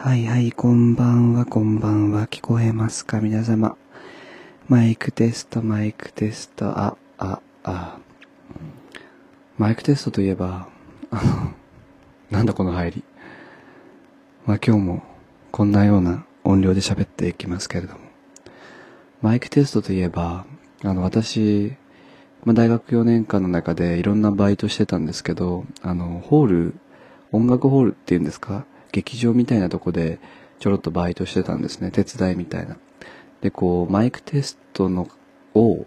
はいはい、こんばんは、こんばんは。聞こえますか皆様。マイクテスト、マイクテスト、あ、あ、あ。マイクテストといえば、あの、なんだこの入り。まあ今日もこんなような音量で喋っていきますけれども。マイクテストといえば、あの私、まあ、大学4年間の中でいろんなバイトしてたんですけど、あの、ホール、音楽ホールっていうんですか？劇場みたいなとこでちょろっとバイトしてたんですね。手伝いみたいな。で、こう、マイクテストの、を、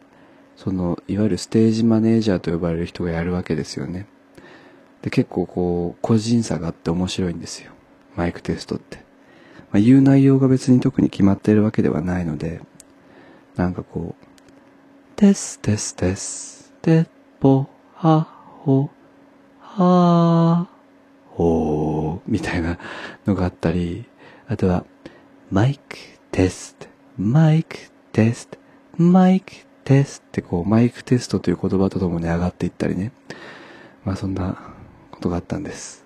その、いわゆるステージマネージャーと呼ばれる人がやるわけですよね。で、結構こう、個人差があって面白いんですよ。マイクテストって。まあ、言う内容が別に特に決まっているわけではないので、なんかこう、テステステス、テッポ、ハ、ホ、ハー、ほー、みたいなのがあったり、あとは、マイクテスト、マイクテスト、マイクテストってこう、マイクテストという言葉とともに上がっていったりね。まあそんなことがあったんです。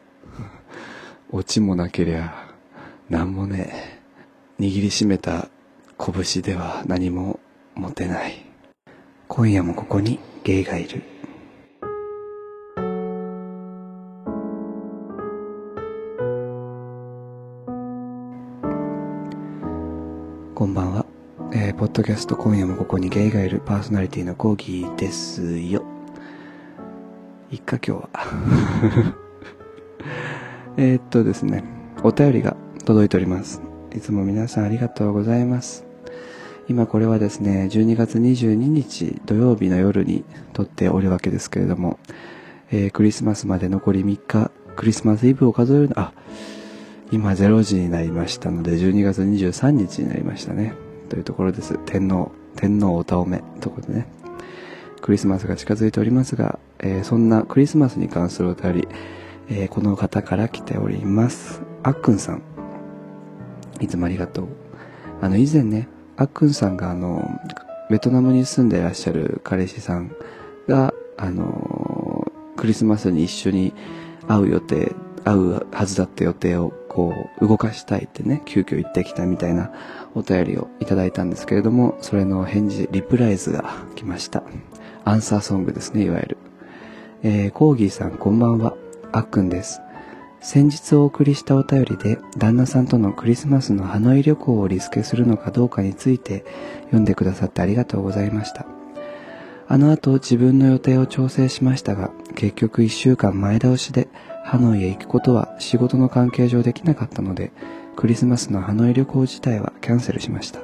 オチもなけりゃ、なんもね。握りしめた拳では何も持てない。今夜もここにゲイがいる。ドキャスト今夜もここにゲイがいるパーソナリティのコーギーですよ。いっか今日は。えっとですね、お便りが届いております。いつも皆さんありがとうございます。今これはですね、12月22日土曜日の夜に撮っておるわけですけれども、えークリスマスまで残り3日、クリスマスイブを数える、あ、今0時になりましたので、12月23日になりましたね。というところです。天皇、天皇お倒め、というころでね。クリスマスが近づいておりますが、えーそんなクリスマスに関するお便り、えーこの方から来ております。あっくんさん。いつもありがとう。あの、以前ね、あっくんさんがあの、ベトナムに住んでいらっしゃる彼氏さんが、あの、クリスマスに一緒に会う予定、会うはずだった予定をこう動かしたいってね、急遽言ってきたみたいなお便りをいただいたんですけれども、それの返事、リプライズが来ました。アンサーソングですね、いわゆる。えー、コーギーさんこんばんは、あっくんです。先日お送りしたお便りで、旦那さんとのクリスマスのハノイ旅行をリスケするのかどうかについて読んでくださってありがとうございました。あの後自分の予定を調整しましたが、結局一週間前倒しでハノイへ行くことは仕事の関係上できなかったので、クリスマスのハノイ旅行自体はキャンセルしました。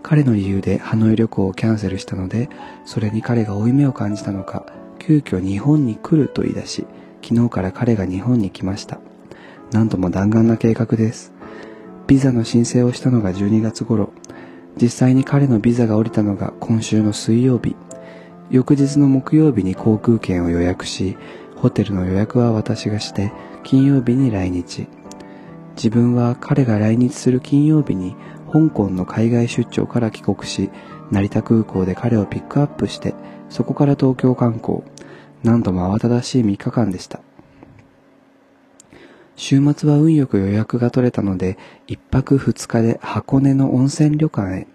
彼の理由でハノイ旅行をキャンセルしたので、それに彼が負い目を感じたのか、急遽日本に来ると言い出し、昨日から彼が日本に来ました。なんとも弾丸な計画です。ビザの申請をしたのが12月頃、実際に彼のビザが降りたのが今週の水曜日。翌日の木曜日に航空券を予約し、ホテルの予約は私がして、金曜日に来日。自分は彼が来日する金曜日に香港の海外出張から帰国し、成田空港で彼をピックアップして、そこから東京観光。なんとも慌ただしい3日間でした。週末は運よく予約が取れたので、一泊二日で箱根の温泉旅館へ。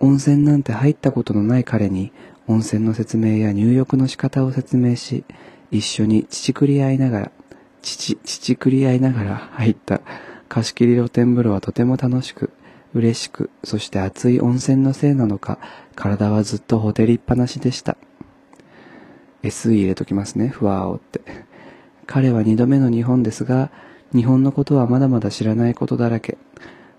温泉なんて入ったことのない彼に、温泉の説明や入浴の仕方を説明し、一緒に乳くり合いながら、乳、乳くり合いながら入った貸し切り露天風呂はとても楽しく、嬉しく、そして熱い温泉のせいなのか、体はずっとほてりっぱなしでした。SE 入れときますね、ふわーおって。彼は二度目の日本ですが、日本のことはまだまだ知らないことだらけ。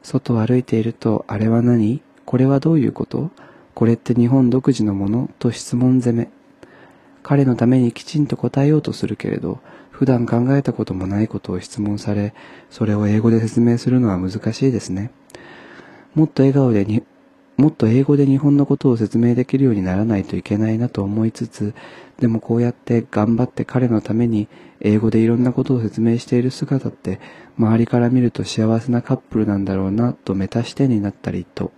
外を歩いていると、あれは何？これはどういうこと？これって日本独自のもの？と質問攻め。彼のためにきちんと答えようとするけれど、普段考えたこともないことを質問され、それを英語で説明するのは難しいですね。もっと笑顔でに、もっと英語で日本のことを説明できるようにならないといけないなと思いつつ、でもこうやって頑張って彼のために英語でいろんなことを説明している姿って周りから見ると幸せなカップルなんだろうなとメタ視点になったりと。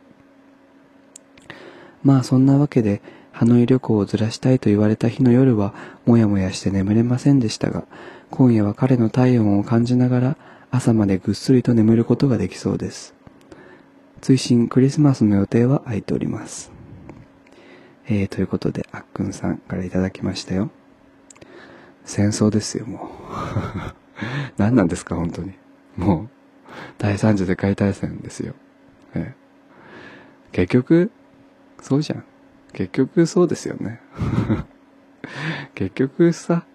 まあそんなわけでハノイ旅行をずらしたいと言われた日の夜はもやもやして眠れませんでしたが、今夜は彼の体温を感じながら朝までぐっすりと眠ることができそうです。追伸クリスマスの予定は空いております。えー、ということで、あっくんさんからいただきましたよ。戦争ですよ、もう。何なんですか、本当に。もう、第三次世界大戦ですよ。ええ結局、そうじゃん。結局そうですよね。結局さ、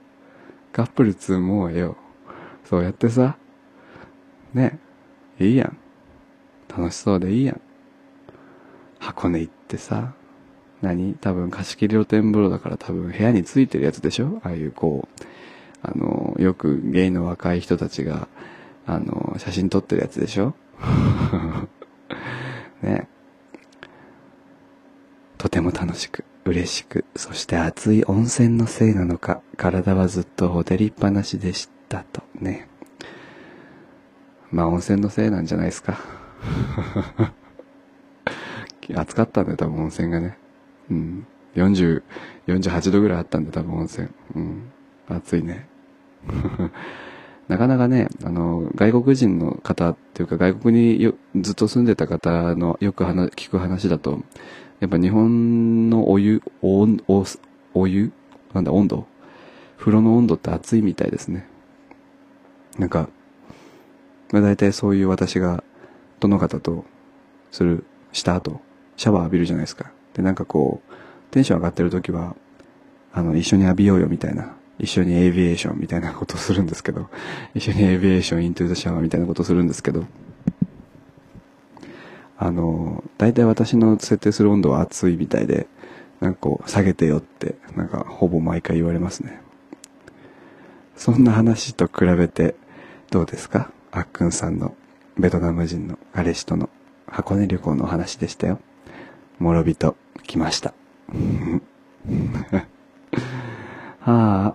カップルつうもんはよ、そうやってさ、ね、いいやん。楽しそうでいいやん。箱根行ってさ、何？多分貸し切り露天風呂だから多分部屋についてるやつでしょ？ああいうこう、あの、よくゲイの若い人たちが、あの、写真撮ってるやつでしょね。とても楽しく、嬉しく、そして熱い温泉のせいなのか、体はずっとほてりっぱなしでしたとね。まあ温泉のせいなんじゃないですか。暑かったんだよ、多分温泉がね。うん。40、48度ぐらいあったんで、多分温泉。うん。暑いね。なかなかね、あの、外国人の方っていうか外国にずっと住んでた方のよく聞く話だと、やっぱ日本のお湯、おおお湯？なんだ、温度？風呂の温度って暑いみたいですね。なんか、まあ、大体そういう私が殿方とする、した後、シャワー浴びるじゃないですか。で、なんかこう、テンション上がってる時は、あの、一緒に浴びようよみたいな、一緒にエイビエーションみたいなことするんですけど、一緒に invitation into the shower みたいなことするんですけど、あの、大体私の設定する温度は暑いみたいで、なんかこう、下げてよって、なんかほぼ毎回言われますね。そんな話と比べて、どうですか？あっくんさんのベトナム人の彼氏との箱根旅行のお話でしたよ。諸人来ました。はあ。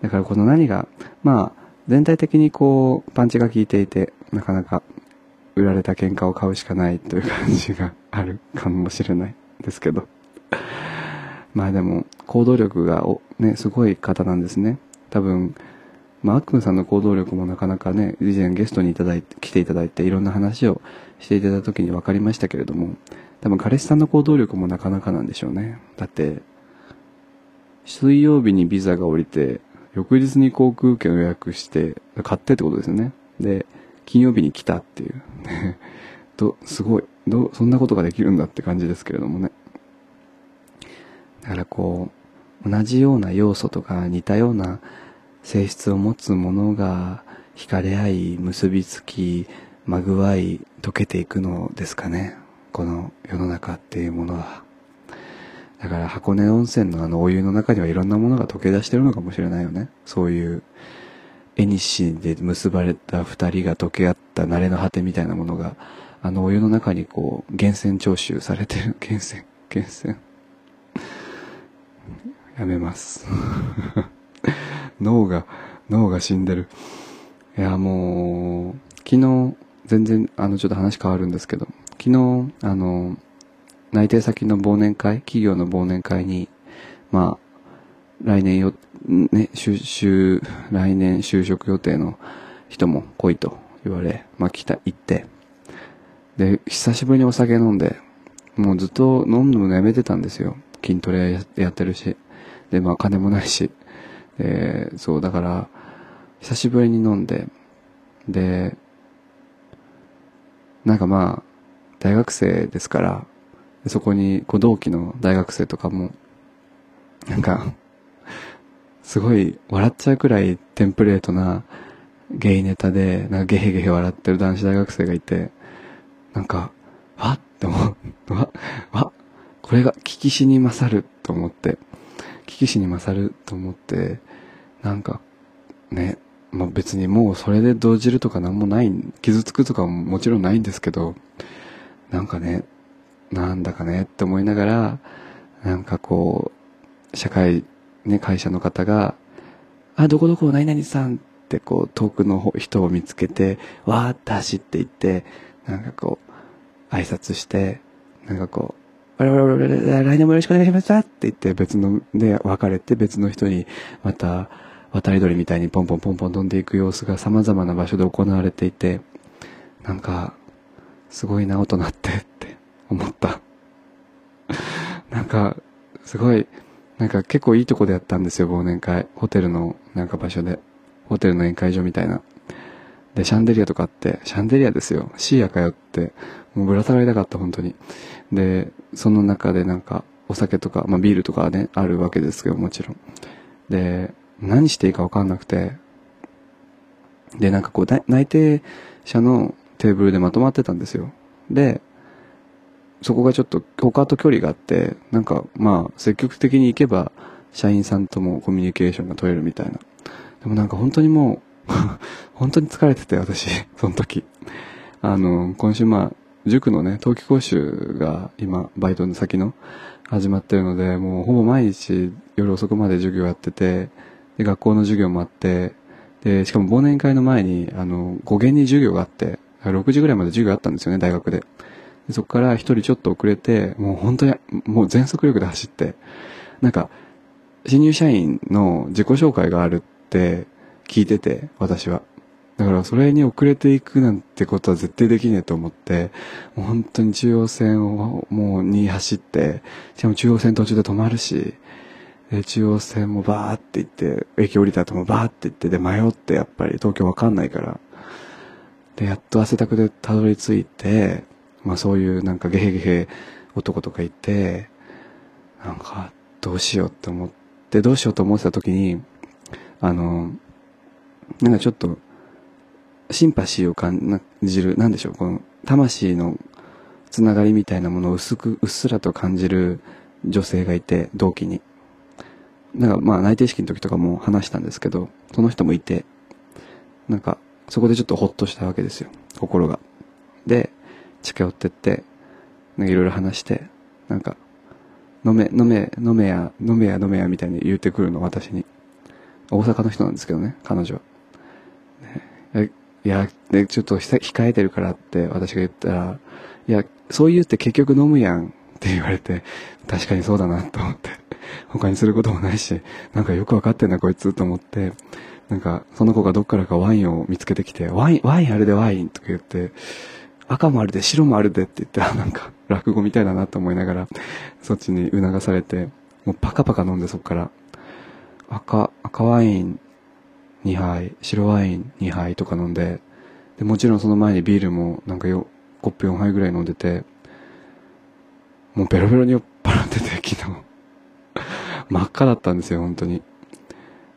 だからこの何が、まあ、全体的にこう、パンチが効いていて、なかなか売られた喧嘩を買うしかないという感じがあるかもしれないですけど。まあでも、行動力がお、ね、すごい方なんですね。多分、まあ、あっくんさんの行動力もなかなかね、以前ゲストにいただいて、来ていただいていろんな話をしていただいた時に分かりましたけれども、多分彼氏さんの行動力もなかなかなんでしょうね。だって、水曜日にビザが降りて、翌日に航空券を予約して、買ってってことですよね。で、金曜日に来たっていう。ど、すごい。ど、そんなことができるんだって感じですけれどもね。だからこう、同じような要素とか似たような性質を持つものが惹かれ合い、結びつき、まぐわい、溶けていくのですかね。この世の中っていうものは。だから箱根温泉のあのお湯の中にはいろんなものが溶け出してるのかもしれないよね。そういう、絵にしで結ばれた二人が溶け合った慣れの果てみたいなものが、あのお湯の中にこう、源泉徴収されてる。源泉、源泉。やめます。脳が、脳が死んでる。いや、もう、昨日、全然、あの、ちょっと話変わるんですけど、昨日、あの、内定先の忘年会、企業の忘年会に、まあ、来年よ、ね、就、就、来年就職予定の人も来いと言われ、まあ来た、行って、で、久しぶりにお酒飲んで、もうずっと飲むのやめてたんですよ。筋トレやってるし。で、まあ金もないし。で、そう、だから、久しぶりに飲んで、で、なんかまあ、大学生ですから、そこに、こう同期の大学生とかも、なんか、すごい笑っちゃうくらいテンプレートなゲイネタで、なんかゲヘゲヘ笑ってる男子大学生がいて、なんか、わって思う、わ、わ、これが聞きしに勝ると思って、聞きしに勝ると思って、なんか、ね、まあ別にもうそれで動じるとかなんもない、傷つくとかももちろんないんですけど、なんかね、なんだかねって思いながら、なんかこう、社会、ね、会社の方が、あ、どこどこ何々さんってこう、遠くの人を見つけて、わーって走っていって、なんかこう、挨拶して、なんかこう、我々来年もよろしくお願いしますって言って別ので別れて別の人にまた渡り鳥みたいにポンポンポンポン飛んでいく様子が様々な場所で行われていて、なんか、すごいな、大人ってって思った。なんか、すごい、なんか結構いいとこでやったんですよ、忘年会。ホテルのなんか場所で。ホテルの宴会場みたいな。で、シャンデリアとかあって、シャンデリアですよ。シーアかよって、もうぶら下がりたかった、本当に。で、その中でなんか、お酒とか、まあビールとかね、あるわけですけど、もちろん。で、何していいかわかんなくて、で、なんかこう、内定者のテーブルでまとまってたんですよ。で、そこがちょっと他と距離があって、なんかまあ積極的に行けば社員さんともコミュニケーションが取れるみたいな。でもなんか本当にもう 本当に疲れてて私、その時。あの、今週まあ、塾のね、冬季講習が今、バイトの先の始まってるので、もうほぼ毎日夜遅くまで授業やってて、で、学校の授業もあって、で、しかも忘年会の前に、あの、語源に授業があって、6時ぐらいまで授業あったんですよね、大学で。そこから一人ちょっと遅れて、もう本当に、もう全速力で走って、なんか、新入社員の自己紹介があるって聞いてて、私は。だからそれに遅れていくなんてことは絶対できねえと思って、もう本当に中央線をもうに走って、しかも中央線途中で止まるし、で、中央線もバーって行って、駅降りた後もバーって行って、で、迷ってやっぱり東京わかんないから。で、やっと汗だくでたどり着いて、まあそういうなんかゲヘゲヘ男とかいて、なんかどうしようって思って、どうしようと思ってた時に、あの、なんかちょっと、シンパシーを感じる、なんでしょう、この魂のつながりみたいなものを薄く、うっすらと感じる女性がいて、同期に。なんかまあ内定式の時とかも話したんですけど、その人もいて、なんかそこでちょっとほっとしたわけですよ、心が。で、近寄ってって、なんかいろいろ話して、なんか、飲め、飲め、飲めや、飲めや飲めやみたいに言ってくるの、私に。大阪の人なんですけどね、彼女は。ね、いや、ね、ちょっと控えてるからって私が言ったら、いや、そう言って結局飲むやんって言われて、確かにそうだなと思って。他にすることもないし、なんかよくわかってんなこいつと思って、なんかその子がどっからかワインを見つけてきて、ワイン、ワインあれでワインとか言って、赤もあるで白もあるでって言って、あ、なんか落語みたいだなと思いながら、そっちに促されて、もうパカパカ飲んでそっから、赤、赤ワイン2杯、白ワイン2杯とか飲んで、で、もちろんその前にビールもなんかよ、コップ4杯ぐらい飲んでて、もうベロベロに酔っ払ってて、昨日。真っ赤だったんですよ、本当に。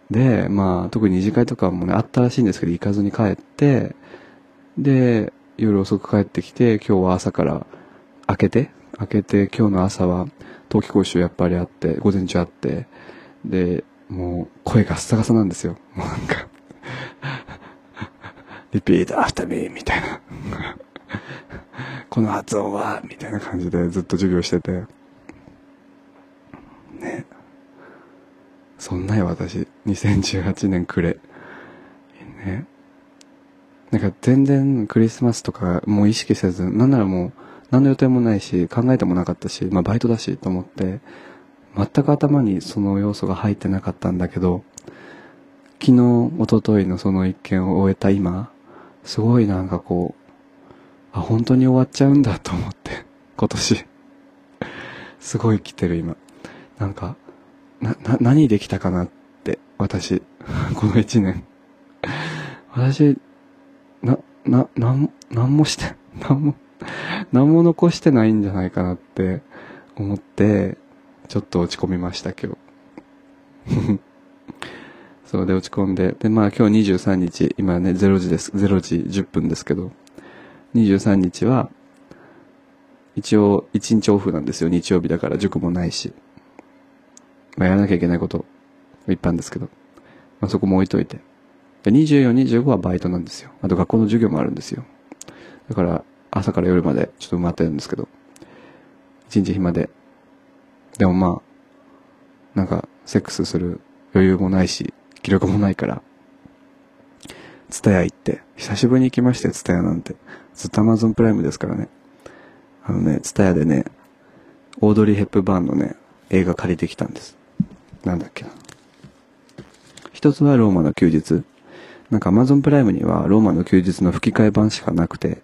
で、まあ、特に二次会とかもね、あったらしいんですけど、行かずに帰って、で、夜遅く帰ってきて、今日は朝から開けて、開けて、今日の朝は、冬季講習やっぱりあって、午前中あって、で、もう声ガッサガサなんですよ。もうなんか repeat after me みたいなこの発音はみたいな感じでずっと授業してて。ね。そんなよ私。2018年暮れ。ね。なんか全然クリスマスとかもう意識せず、なんならもう何の予定もないし、考えてもなかったし、まあバイトだしと思って、全く頭にその要素が入ってなかったんだけど、昨日、一昨日のその一件を終えた今、すごいなんかこう、あ、本当に終わっちゃうんだと思って、今年。すごい来てる今。なんか、な、な、何できたかなって、私、この一年。私、な、な、なん、なんもして、なんも、なんも残してないんじゃないかなって思って、ちょっと落ち込みました、今日。そうで落ち込んで。で、まあ今日23日、今ね、0時です。0時10分ですけど、23日は、一応1日オフなんですよ。日曜日だから塾もないし。まあやらなきゃいけないこといっぱいあるんですけど。まあそこも置いといて。24、25はバイトなんですよ。あと学校の授業もあるんですよ。だから、朝から夜までちょっと埋まってるんですけど、一日暇で。でもまあ、なんか、セックスする余裕もないし、気力もないから、ツタヤ行って、久しぶりに行きましたよ、ツタヤなんて。ずっとアマゾンプライムですからね。あのね、ツタヤでね、オードリー・ヘップバーンのね、映画借りてきたんです。なんだっけな。一つはローマの休日。なんか Amazon プライムにはローマの休日の吹き替え版しかなくて、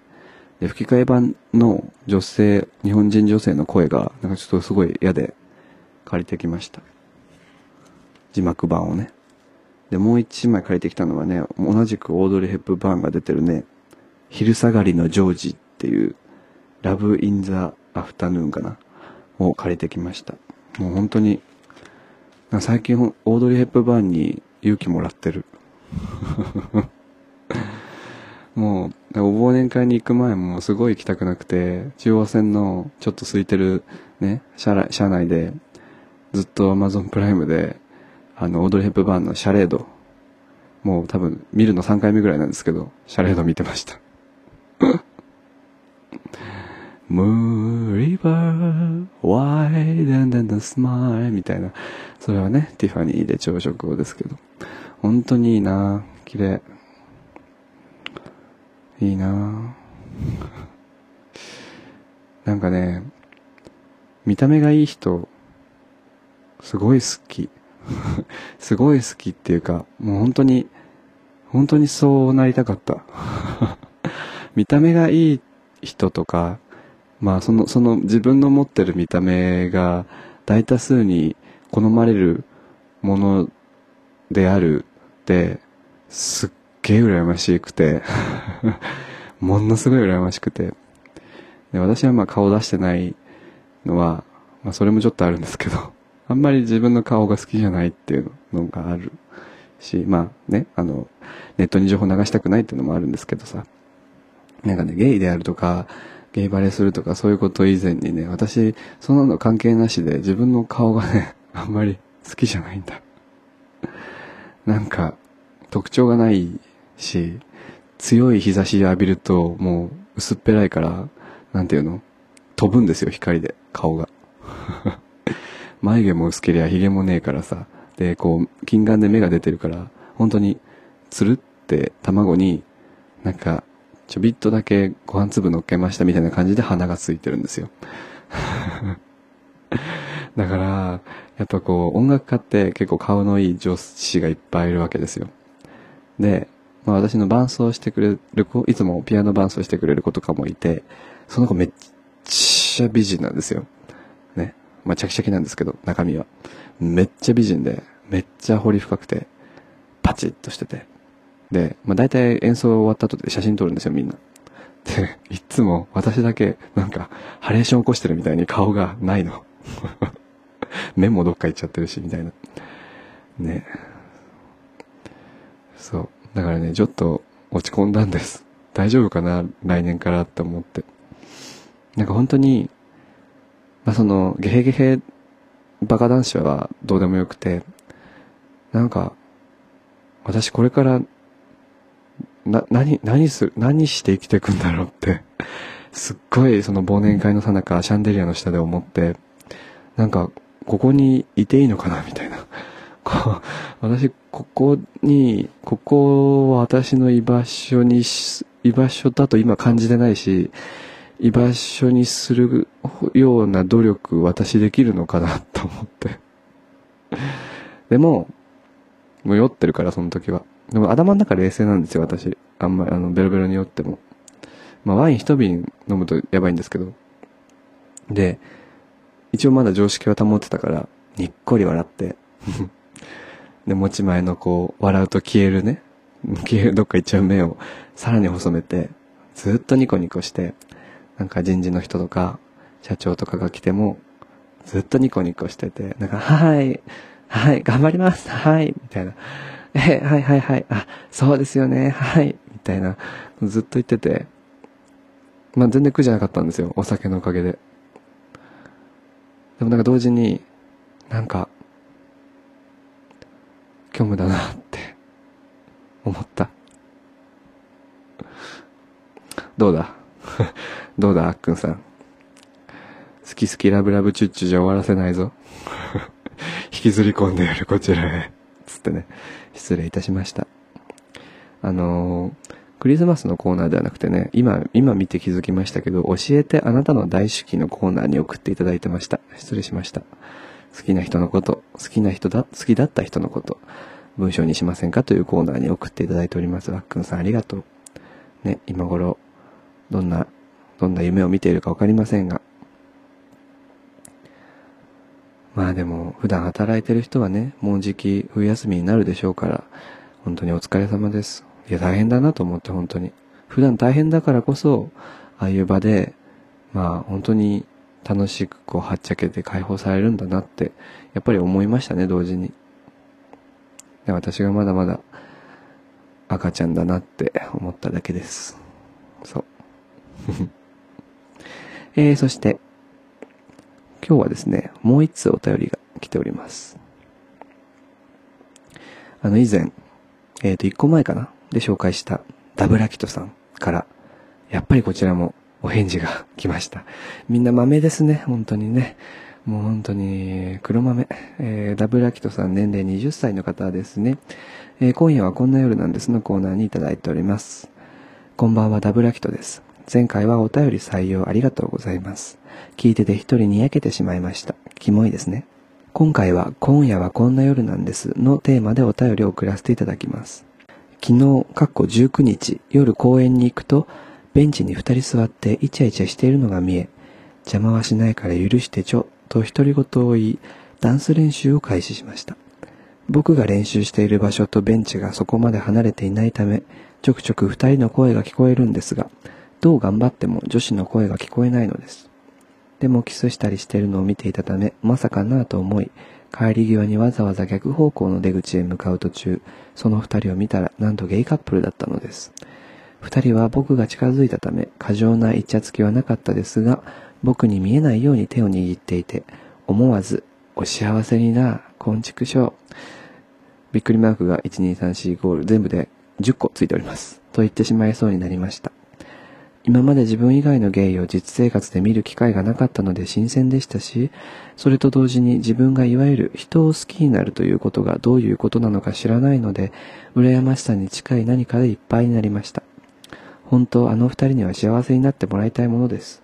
で、吹き替え版の女性、日本人女性の声が、なんかちょっとすごい嫌で借りてきました。字幕版をね。で、もう一枚借りてきたのはね、同じくオードリー・ヘップバーンが出てるね、昼下がりのジョージっていう、ラブ・イン・ザ・アフタヌーンかなを借りてきました。もう本当に、最近オードリー・ヘップバーンに勇気もらってる。もう、お忘年会に行く前もすごい行きたくなくて、中央線のちょっと空いてるね、車車内で、ずっと Amazon プライムで、あの、オードリー・ヘップバーンのシャレード、もう多分見るの3回目ぐらいなんですけど、シャレード見てました。Moon River, wide and the smile みたいな。それはね、ティファニーで朝食後ですけど。本当にいいな綺麗。いいななんかね、見た目がいい人、すごい好き。すごい好きっていうか、もう本当に、本当にそうなりたかった。見た目がいい人とか、まあその、その自分の持ってる見た目が大多数に好まれるものである、すっげえ羨ましくて ものすごい羨ましくて。で私はまあ顔出してないのは、まあそれもちょっとあるんですけど、あんまり自分の顔が好きじゃないっていうのがあるし、まあね、あの、ネットに情報流したくないっていうのもあるんですけどさ、なんかね、ゲイであるとか、ゲイバレするとかそういうこと以前にね、私、そんなの関係なしで自分の顔がね、あんまり好きじゃないんだ。なんか、特徴がないし、強い日差し浴びるともう薄っぺらいから、なんていうの？飛ぶんですよ、光で、顔が。眉毛も薄けりゃ髭もねえからさ。で、こう、金眼で目が出てるから、本当に、つるって卵に、なんか、ちょびっとだけご飯粒乗っけましたみたいな感じで鼻がついてるんですよ。だから、やっぱこう、音楽家って結構顔のいい女子がいっぱいいるわけですよ。で、まあ私の伴奏してくれる子、いつもピアノ伴奏してくれる子とかもいて、その子めっちゃ美人なんですよ。ね。まあチャキチャキなんですけど、中身は。めっちゃ美人で、めっちゃ彫り深くて、パチッとしてて。で、まあ大体演奏終わった後で写真撮るんですよ、みんな。で、いつも私だけなんかハレーション起こしてるみたいに顔がないの。目もどっか行っちゃってるし、みたいな。ね。そう。だからね、ちょっと落ち込んだんです。大丈夫かな来年からって思って。なんか本当に、まあその、ゲヘゲヘバカ男子はどうでもよくて、なんか、私これからな、何、何する、何して生きていくんだろうって、すっごいその忘年会のさなかシャンデリアの下で思って、なんか、ここにいていいのかなみたいな。こう、私、ここに、ここは私の居場所に居場所だと今感じてないし、居場所にするような努力私できるのかなと思って。でも、もう酔ってるからその時は。でも頭の中冷静なんですよ、私。あんまり、あの、ベロベロに酔っても。まあ、ワイン一瓶飲むとやばいんですけど。で、一応まだ常識は保ってたから、にっこり笑って。で、持ち前のこう、笑うと消えるね。消える、どっか行っちゃう目を、さらに細めて、ずっとニコニコして、なんか人事の人とか、社長とかが来ても、ずっとニコニコしてて、なんか、はい、はい、頑張ります、はい、みたいな。え、はいはいはい。あ、そうですよね。はい。みたいな。ずっと言ってて。まあ全然苦じゃなかったんですよ。お酒のおかげで。でもなんか同時に、なんか、虚無だなって思った。どうだ？どうだあっくんさん？好き好きラブラブチュッチュじゃ終わらせないぞ。引きずり込んでやるこちらへ。つってね。失礼いたしました。あのー、クリスマスのコーナーではなくてね、今、今見て気づきましたけど、教えてあなたの大手記のコーナーに送っていただいてました。失礼しました。好きな人のこと、好きな人だ、好きだった人のこと、文章にしませんかというコーナーに送っていただいております。わっくんさんありがとう。ね、今頃、どんな、どんな夢を見ているかわかりませんが。まあでも、普段働いてる人はね、もうじき冬休みになるでしょうから、本当にお疲れ様です。いや、大変だなと思って、本当に。普段大変だからこそ、ああいう場で、まあ本当に楽しくこう、はっちゃけて解放されるんだなって、やっぱり思いましたね、同時に。で私がまだまだ赤ちゃんだなって思っただけです。そう。えー、そして、今日はですね、もう一つお便りが来ております。あの、以前、えっ、ー、と、一個前かなで紹介したダブラキトさんから、やっぱりこちらもお返事が 来ました。みんな豆ですね、本当にね。もう本当に黒豆。えー、ダブラキトさん年齢20歳の方ですね。えー、今夜はこんな夜なんですのコーナーにいただいております。こんばんはダブラキトです。前回はお便り採用ありがとうございます。聞いてて一人にやけてしまいました。キモいですね。今回は今夜はこんな夜なんですのテーマでお便りを送らせていただきます。昨日、かっこ19日、夜公園に行くと、ベンチに二人座ってイチャイチャしているのが見え、邪魔はしないから許してちょ、と独り言を言い、ダンス練習を開始しました。僕が練習している場所とベンチがそこまで離れていないため、ちょくちょく二人の声が聞こえるんですが、どう頑張っても女子の声が聞こえないのです。でもキスしたりしているのを見ていたため、まさかなぁと思い、帰り際にわざわざ逆方向の出口へ向かう途中、その二人を見たら、なんとゲイカップルだったのです。二人は僕が近づいたため、過剰なイチャつきはなかったですが、僕に見えないように手を握っていて、思わず、お幸せにな、昆虫症。びっくりマークが12345ゴール全部で10個ついております。と言ってしまいそうになりました。今まで自分以外のゲイを実生活で見る機会がなかったので新鮮でしたし、それと同時に自分がいわゆる人を好きになるということがどういうことなのか知らないので、羨ましさに近い何かでいっぱいになりました。本当あの二人には幸せになってもらいたいものです。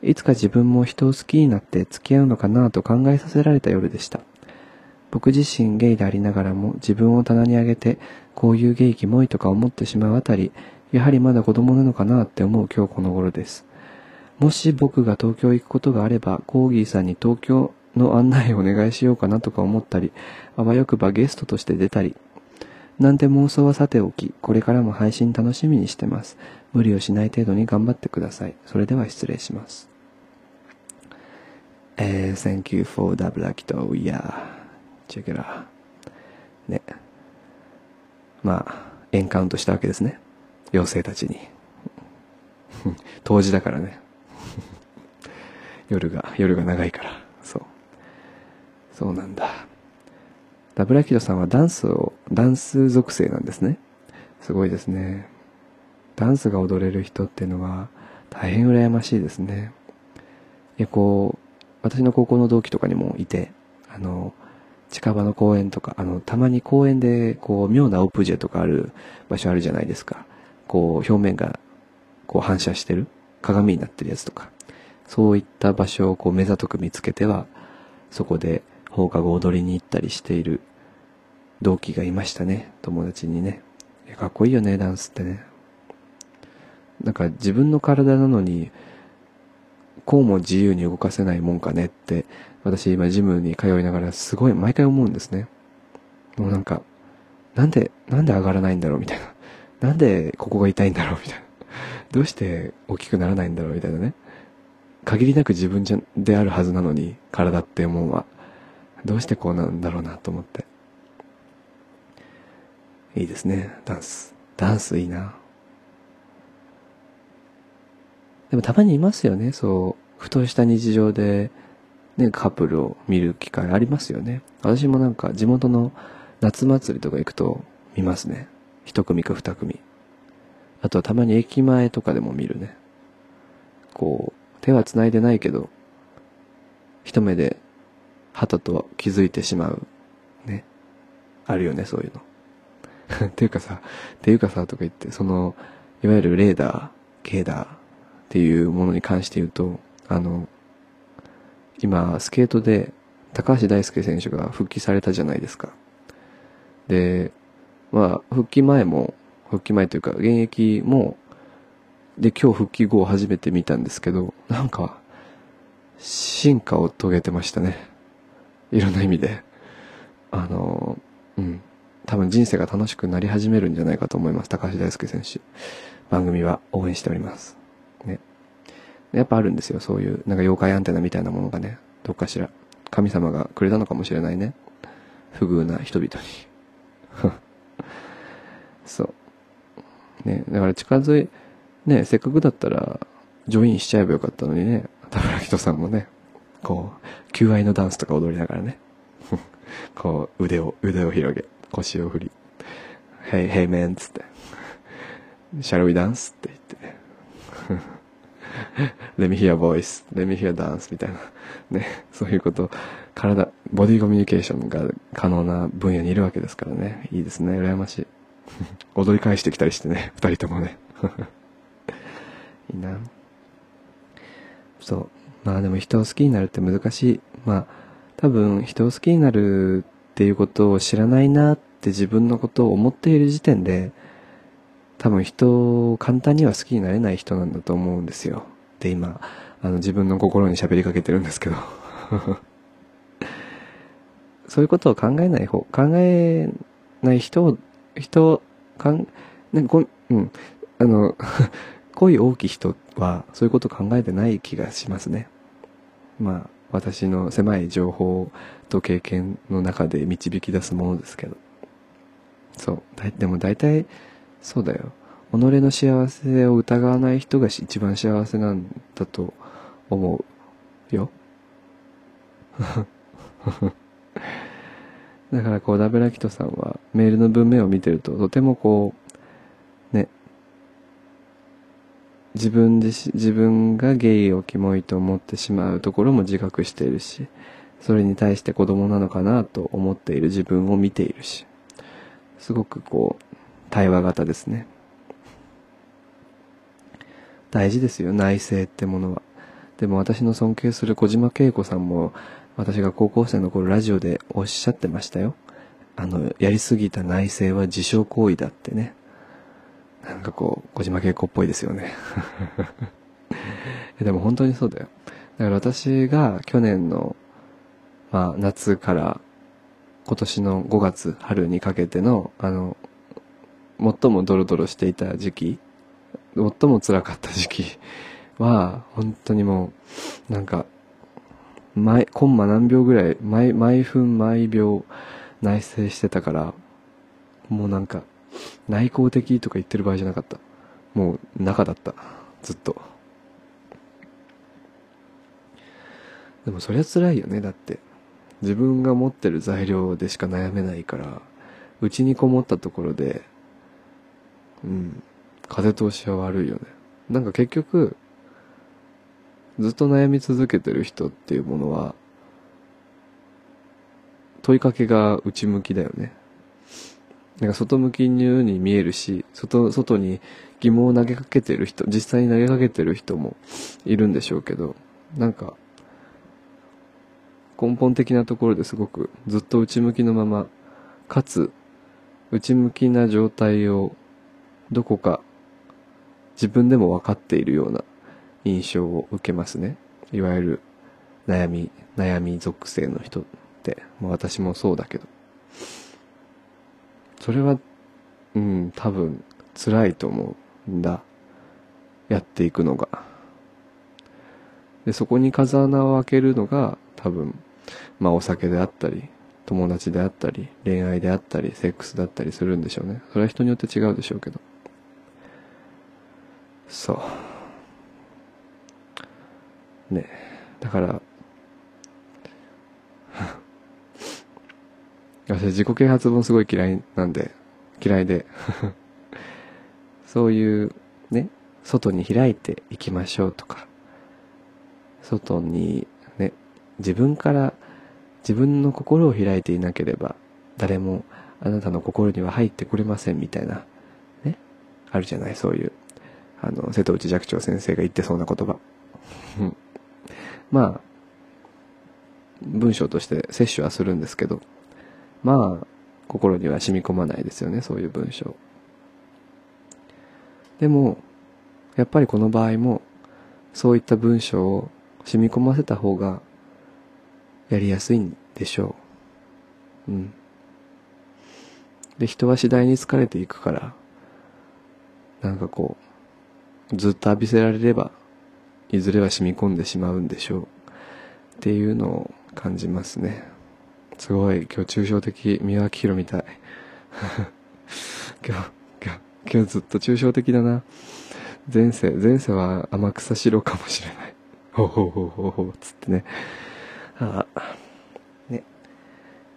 いつか自分も人を好きになって付き合うのかなと考えさせられた夜でした。僕自身ゲイでありながらも自分を棚に上げてこういうゲイキモいとか思ってしまうあたり、やはりまだ子供なのかなって思う今日この頃です。もし僕が東京行くことがあれば、コーギーさんに東京の案内をお願いしようかなとか思ったり、あわよくばゲストとして出たり、なんて妄想はさておき、これからも配信楽しみにしてます。無理をしない程度に頑張ってください。それでは失礼します。えー、thank you for the black door. Yeah. check it out. ね。まあ、エンカウントしたわけですね。妖精たちに。当時だからね。夜が、夜が長いから。そう。そうなんだ。ダブラキドさんはダンスを、ダンス属性なんですね。すごいですね。ダンスが踊れる人っていうのは大変羨ましいですね。いや、こう、私の高校の同期とかにもいて、あの、近場の公園とか、あの、たまに公園で、こう、妙なオブジェとかある場所あるじゃないですか。こう、表面が、こう、反射してる鏡になってるやつとか。そういった場所をこう、目ざとく見つけては、そこで放課後踊りに行ったりしている同期がいましたね。友達にね。かっこいいよね、ダンスってね。なんか自分の体なのに、こうも自由に動かせないもんかねって、私今ジムに通いながらすごい毎回思うんですね。もうなんか、なんで、なんで上がらないんだろうみたいな。なんでここが痛いんだろうみたいな。どうして大きくならないんだろうみたいなね。限りなく自分じゃ、であるはずなのに、体って思うは。どうしてこうなんだろうなと思って。いいですね、ダンス。ダンスいいな。でもたまにいますよね、そう。ふとした日常で、ね、カップルを見る機会ありますよね。私もなんか地元の夏祭りとか行くと見ますね。一組か二組。あとはたまに駅前とかでも見るね。こう、手は繋いでないけど、一目で旗と気づいてしまう。ね。あるよね、そういうの。っていうかさ、っていうかさ、とか言って、その、いわゆるレーダー、ケーダー、っていうものに関して言うと、あの、今、スケートで高橋大輔選手が復帰されたじゃないですか。で、まあ、復帰前も、復帰前というか、現役も、で、今日復帰後初めて見たんですけど、なんか、進化を遂げてましたね。いろんな意味で。あの、うん。多分人生が楽しくなり始めるんじゃないかと思います。高橋大輔選手。番組は応援しております。ね。やっぱあるんですよ。そういう、なんか妖怪アンテナみたいなものがね。どっかしら。神様がくれたのかもしれないね。不遇な人々に。そう。ね。だから近づい、ね、せっかくだったら、ジョインしちゃえばよかったのにね。田村人さんもね、こう、求愛のダンスとか踊りながらね。こう、腕を、腕を広げ、腰を振り、Hey, hey man! つって、Shall we dance? って言ってね。Let me hear voice, let me hear dance みたいな。ね、そういうこと、体、ボディコミュニケーションが可能な分野にいるわけですからね。いいですね、羨ましい。踊り返してきたりしてね、二人ともね。いいな。そう。まあでも人を好きになるって難しい。まあ、多分人を好きになるっていうことを知らないなって自分のことを思っている時点で、多分人を簡単には好きになれない人なんだと思うんですよ。で、今、あの自分の心に喋りかけてるんですけど。そういうことを考えない方、考えない人を、人、かん、なんかうん、あの、恋大きい人はそういうこと考えてない気がしますね。まあ、私の狭い情報と経験の中で導き出すものですけど。そう。でも大体、そうだよ。己の幸せを疑わない人が一番幸せなんだと思うよ。だからこう、ダブラキトさんはメールの文面を見てるととてもこう、ね、自分自自分がゲイをキモいと思ってしまうところも自覚しているし、それに対して子供なのかなと思っている自分を見ているし、すごくこう、対話型ですね。大事ですよ、内省ってものは。でも私の尊敬する小島恵子さんも、私が高校生の頃ラジオでおっしゃってましたよ。あの、やりすぎた内省は自傷行為だってね。なんかこう、小島恵子っぽいですよね。でも本当にそうだよ。だから私が去年の、まあ夏から今年の5月、春にかけての、あの、最もドロドロしていた時期、最も辛かった時期は、本当にもう、なんか、毎、コンマ何秒ぐらい、毎、毎分毎秒内省してたから、もうなんか、内向的とか言ってる場合じゃなかった。もう中だった。ずっと。でもそりゃ辛いよね、だって。自分が持ってる材料でしか悩めないから、うちにこもったところで、うん、風通しは悪いよね。なんか結局、ずっと悩み続けてる人っていうものは、問いかけが内向きだよね。なんか外向きにに見えるし、外、外に疑問を投げかけてる人、実際に投げかけてる人もいるんでしょうけど、なんか、根本的なところですごくずっと内向きのまま、かつ、内向きな状態をどこか自分でも分かっているような印象を受けますね。いわゆる悩み、悩み属性の人って、まあ、私もそうだけど。それは、うん、多分辛いと思うんだ。やっていくのが。で、そこに風穴を開けるのが多分、まあお酒であったり、友達であったり、恋愛であったり、セックスだったりするんでしょうね。それは人によって違うでしょうけど。そう。ね。だから、私自己啓発本すごい嫌いなんで、嫌いで。そういうね、外に開いていきましょうとか、外にね、自分から自分の心を開いていなければ誰もあなたの心には入ってくれませんみたいな、ね、あるじゃない、そういう、あの、瀬戸内寂聴先生が言ってそうな言葉。まあ、文章として摂取はするんですけど、まあ、心には染み込まないですよねそういう文章。でもやっぱりこの場合もそういった文章を染み込ませた方がやりやすいんでしょう。うん。で人は次第に疲れていくからなんかこうずっと浴びせられればいずれは染み込んでしまうんでしょう。っていうのを感じますね。すごい今日抽象的三輪明宏みたい。今日今日今日ずっと抽象的だな。前世前世は天草四郎かもしれない。ほうほうほうほうほうつってね。ああね。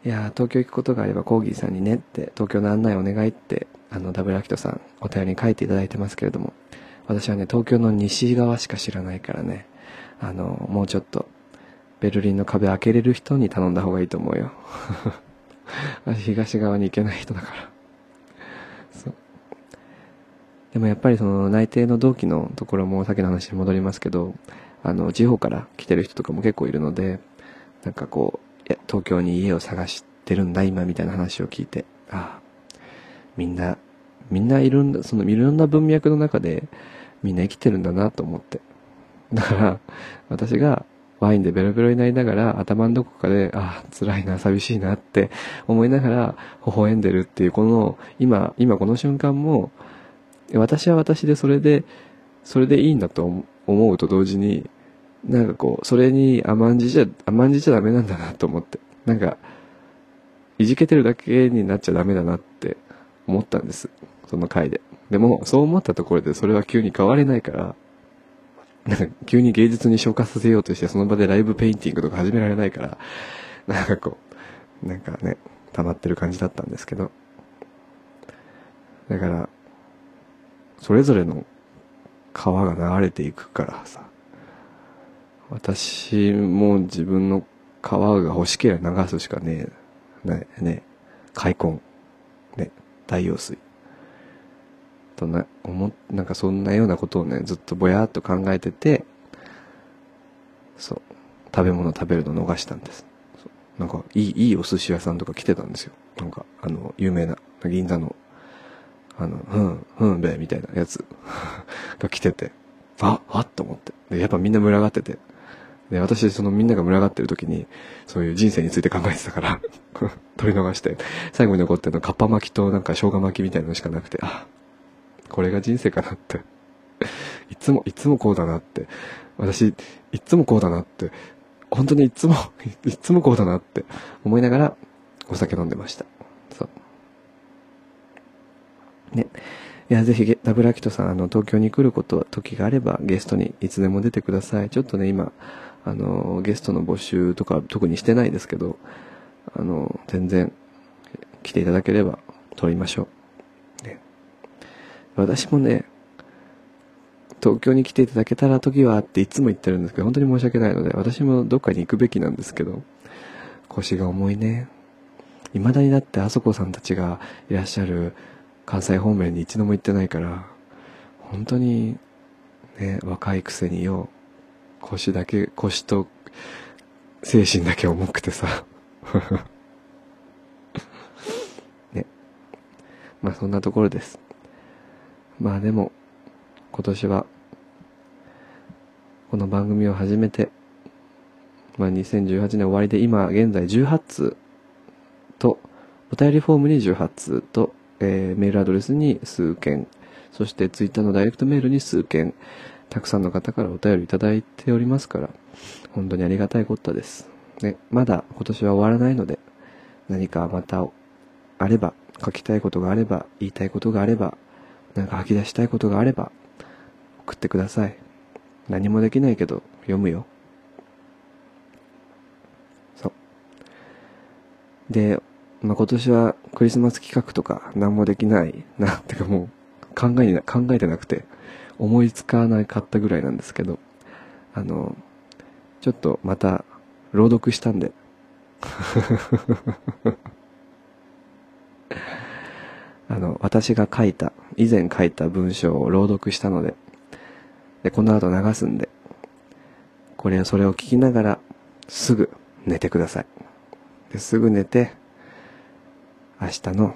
いや東京行くことがあればコーギーさんにねって東京の案内お願いってあのダブルアキトさんお便りに書いていただいてますけれども。私はね東京の西側しか知らないからね。あのもうちょっとベルリンの壁開けれる人に頼んだ方がいいと思うよ。私東側に行けない人だから。そう。でもやっぱりその内定の同期のところもさっきの話に戻りますけどあの地方から来てる人とかも結構いるのでなんかこう東京に家を探してるんだ今みたいな話を聞いてああみんなみんないるんだそのいろんな文脈の中でみんな生きてるんだなと思って。だから私がワインでベロベロになりながら頭のどこかでああ辛いな寂しいなって思いながら微笑んでるっていうこの今今この瞬間も私は私でそれでそれでいいんだと思うと同時になんかこうそれに甘んじちゃ甘んじちゃダメなんだなと思って。なんかいじけてるだけになっちゃダメだなって思ったんです。その回で。でもそう思ったところでそれは急に変われないからなんか急に芸術に昇華させようとしてその場でライブペインティングとか始められないからなんかこうなんかね溜まってる感じだったんですけど。だからそれぞれの川が流れていくからさ。私も自分の川が欲しければ流すしかねえねね開墾。ね太陽水。とな思なんかそんなようなことをねずっとぼやっと考えててそう。食べ物食べるの逃したんです。なんかいいいいお寿司屋さんとか来てたんですよ。なんかあの有名な銀座のあの、ふん、ふんべみたいなやつ。が来てて、あ、あっと思って。で、やっぱみんな群がってて。で、私、そのみんなが群がってる時に、そういう人生について考えてたから 取り逃して、最後に残ってるの、カッパ巻きとなんか生姜巻きみたいなのしかなくて、あ、これが人生かなって。いつも、いつもこうだなって。私、いつもこうだなって。本当にいつも、いつもこうだなって思いながらお酒飲んでました。そう。ね。いや、ぜひ、ダブルアキトさん、あの、東京に来ること、時があれば、ゲストにいつでも出てください。ちょっとね、今、あの、ゲストの募集とか特にしてないですけど、あの、全然、来ていただければ、撮りましょう。私もね、東京に来ていただけたら時はあっていつも言ってるんですけど、本当に申し訳ないので、私もどっかに行くべきなんですけど、腰が重いね。未だにだってあそこさんたちがいらっしゃる関西方面に一度も行ってないから本当にね若いくせによ腰だけ腰と精神だけ重くてさ。ね。まあそんなところです。まあでも今年はこの番組を始めてまあ2018年終わりで今現在18通とお便りフォームに18通とえー、メールアドレスに数件、そしてツイッターのダイレクトメールに数件、たくさんの方からお便りいただいておりますから、本当にありがたいことです。ね、まだ今年は終わらないので、何かまたあれば、書きたいことがあれば、言いたいことがあれば、なんか吐き出したいことがあれば、送ってください。何もできないけど、読むよ。そう。で、まあ、今年はクリスマス企画とか何もできない、なんてかもう考え考えてなくて思いつかなかったぐらいなんですけど、あの、ちょっとまた朗読したんであの、私が書いた、以前書いた文章を朗読したので、で、この後流すんで、これ、それを聞きながら、すぐ寝てください。ですぐ寝て、明日の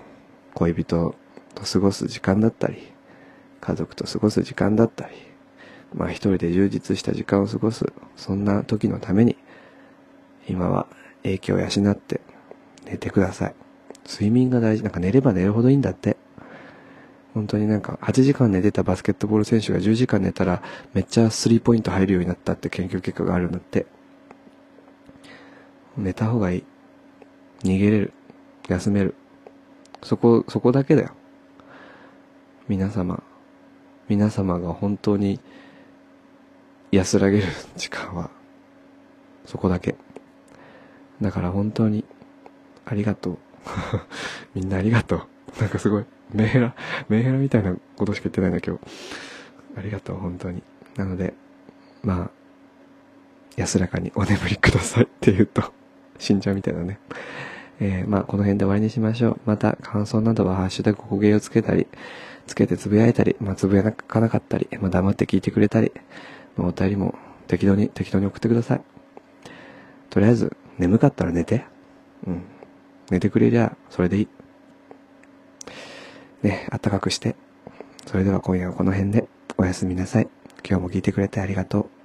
恋人と過ごす時間だったり、家族と過ごす時間だったり、まあ一人で充実した時間を過ごす、そんな時のために、今は影響を養って寝てください。睡眠が大事。なんか寝れば寝るほどいいんだって。本当になんか8時間寝てたバスケットボール選手が10時間寝たらめっちゃスリーポイント入るようになったって研究結果があるんだって。寝た方がいい。逃げれる。休める。そこ、そこだけだよ。皆様、皆様が本当に安らげる 時間は、そこだけ。だから本当に、ありがとう。みんなありがとう。なんかすごい、メンヘラ、メンヘラみたいなことしか言ってないんだ今日。ありがとう、本当に。なので、まあ、安らかにお眠りくださいって言うと、死んじゃうみたいなね。えー、まあ、この辺で終わりにしましょう。また、感想などはハッシュタグこげをつけたり、つけてつぶやいたり、まあ、つぶやかなかったり、まあ、黙って聞いてくれたり、まあ、お便りも適当に、適当に送ってください。とりあえず、眠かったら寝て。うん。寝てくれりゃ、それでいい。ね、あったかくして。それでは今夜はこの辺で、おやすみなさい。今日も聞いてくれてありがとう。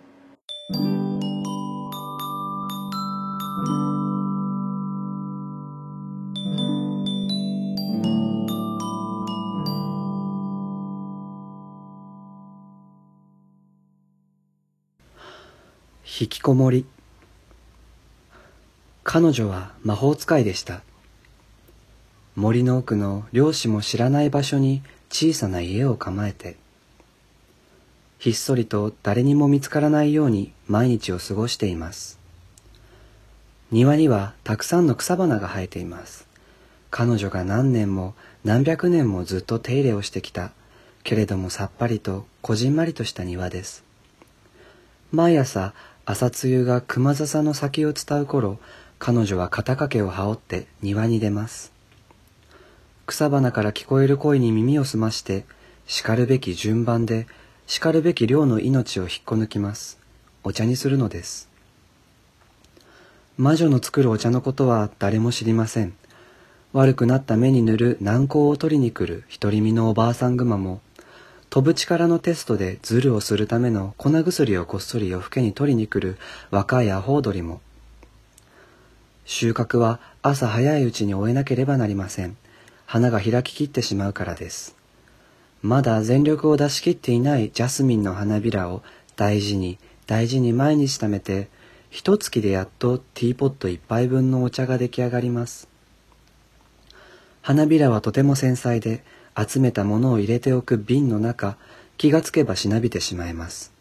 引きこもり彼女は魔法使いでした森の奥の漁師も知らない場所に小さな家を構えてひっそりと誰にも見つからないように毎日を過ごしています。庭にはたくさんの草花が生えています。彼女が何年も何百年もずっと手入れをしてきたけれどもさっぱりとこじんまりとした庭です。毎朝朝露が熊笹の先を伝う頃彼女は肩掛けを羽織って庭に出ます。草花から聞こえる声に耳を澄ましてしかるべき順番でしかるべき量の命を引っこ抜きますお茶にするのです魔女の作るお茶のことは誰も知りません悪くなった目に塗る軟膏を取りに来る独り身のおばあさん熊も飛ぶ力のテストでズルをするための粉薬をこっそり夜更けに取りに来る若いアホウドリも。収穫は朝早いうちに終えなければなりません。花が開ききってしまうからです。まだ全力を出し切っていないジャスミンの花びらを大事に大事に毎日貯めて、一月でやっとティーポット一杯分のお茶が出来上がります。花びらはとても繊細で、集めたものを入れておく瓶の中、気がつけばしなびてしまいます。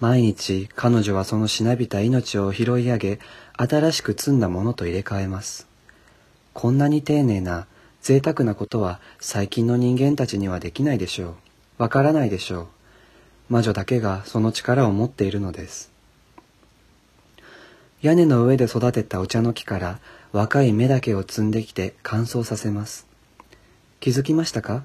毎日彼女はそのしなびた命を拾い上げ、新しく積んだものと入れ替えます。こんなに丁寧な、贅沢なことは最近の人間たちにはできないでしょう。わからないでしょう。魔女だけがその力を持っているのです。屋根の上で育てたお茶の木から若い芽だけを摘んできて乾燥させます。気づきましたか？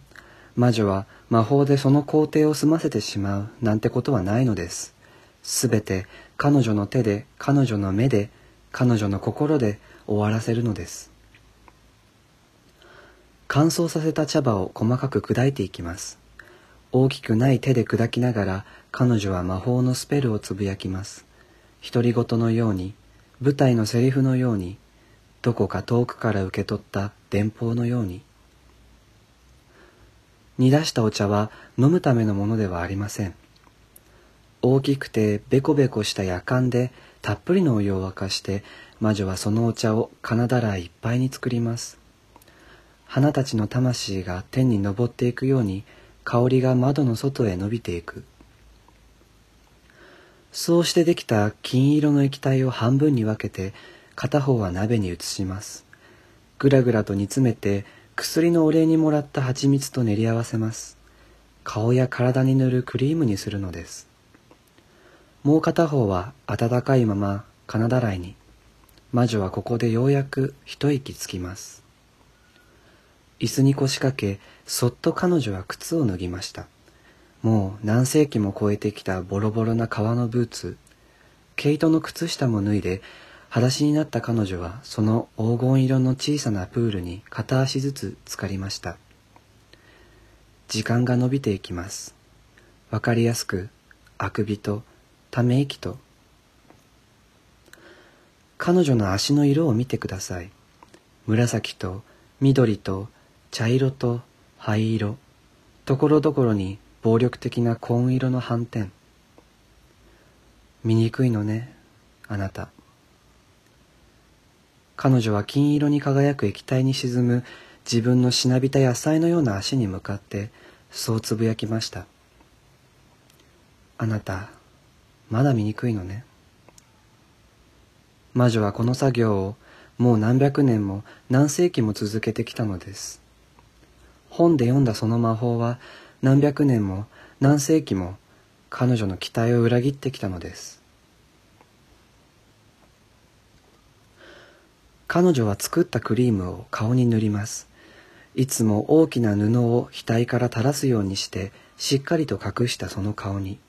魔女は魔法でその工程を済ませてしまうなんてことはないのです。すべて彼女の手で、彼女の目で、彼女の心で終わらせるのです。乾燥させた茶葉を細かく砕いていきます。大きくない手で砕きながら彼女は魔法のスペルをつぶやきます。独り言のように、舞台のセリフのように、どこか遠くから受け取った電報のように。煮出したお茶は飲むためのものではありません。大きくてベコベコした夜間でたっぷりのお湯を沸かして魔女はそのお茶を金だらいっぱいに作ります。花たちの魂が天に昇っていくように香りが窓の外へ伸びていく。そうしてできた金色の液体を半分に分けて片方は鍋に移します。ぐらぐらと煮詰めて薬のお礼にもらった蜂蜜と練り合わせます顔や体に塗るクリームにするのですもう片方は温かいまま金だらいに魔女はここでようやく一息つきます椅子に腰掛けそっと彼女は靴を脱ぎました。もう何世紀も超えてきたボロボロな革のブーツ。毛糸の靴下も脱いで裸足になった彼女はその黄金色の小さなプールに片足ずつ浸かりました。時間が伸びていきます。わかりやすくあくびとため息と。彼女の足の色を見てください。紫と緑と茶色と灰色。ところどころに暴力的な紺色の斑点。醜いのねあなた。彼女は金色に輝く液体に沈む自分のしなびた野菜のような足に向かってそうつぶやきました。あなたまだ醜いのね。魔女はこの作業をもう何百年も何世紀も続けてきたのです。本で読んだその魔法は何百年も何世紀も彼女の期待を裏切ってきたのです。彼女は作ったクリームを顔に塗ります。いつも大きな布を額から垂らすようにしてしっかりと隠したその顔に。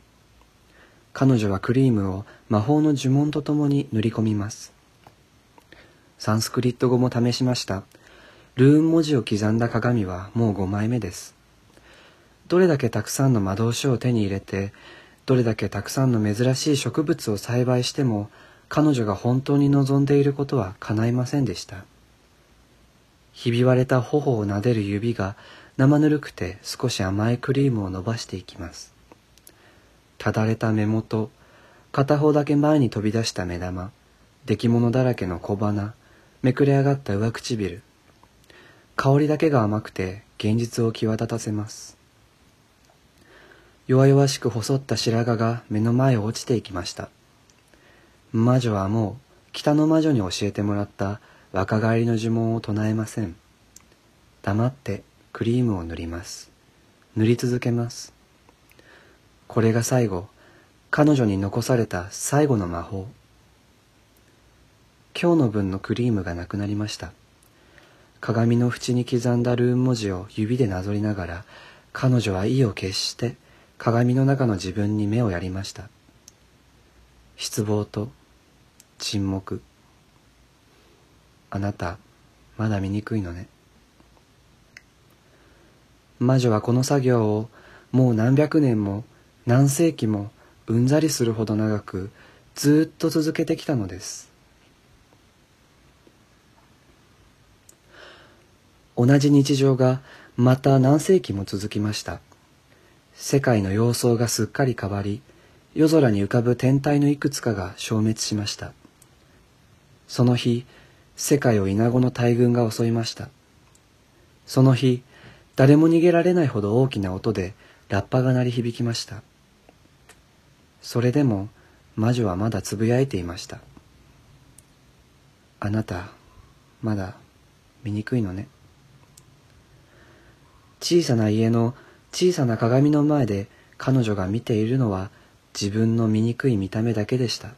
彼女はクリームを魔法の呪文とともに塗り込みます。サンスクリット語も試しました。ルーン文字を刻んだ鏡はもう5枚目です。どれだけたくさんの魔導書を手に入れてどれだけたくさんの珍しい植物を栽培しても彼女が本当に望んでいることは叶いませんでした。ひび割れた頬を撫でる指が生ぬるくて少し甘いクリームを伸ばしていきます。ただれた目元片方だけ前に飛び出した目玉出来物だらけの小鼻めくれ上がった上唇香りだけが甘くて現実を際立たせます。弱々しく細った白髪が目の前を落ちていきました。魔女はもう北の魔女に教えてもらった若返りの呪文を唱えません。黙ってクリームを塗ります。塗り続けます。これが最後彼女に残された最後の魔法。今日の分のクリームがなくなりました。鏡の縁に刻んだルーン文字を指でなぞりながら彼女は意を決して鏡の中の自分に目をやりました。失望と沈黙。あなたまだ醜いのね。魔女はこの作業をもう何百年も何世紀もうんざりするほど長くずっと続けてきたのです。同じ日常がまた何世紀も続きました。世界の様相がすっかり変わり夜空に浮かぶ天体のいくつかが消滅しました。その日世界をイナゴの大群が襲いました。その日誰も逃げられないほど大きな音でラッパが鳴り響きました。それでも魔女はまだつぶやいていました。あなたまだ醜いのね。小さな家の小さな鏡の前で彼女が見ているのは自分の醜い見た目だけでした。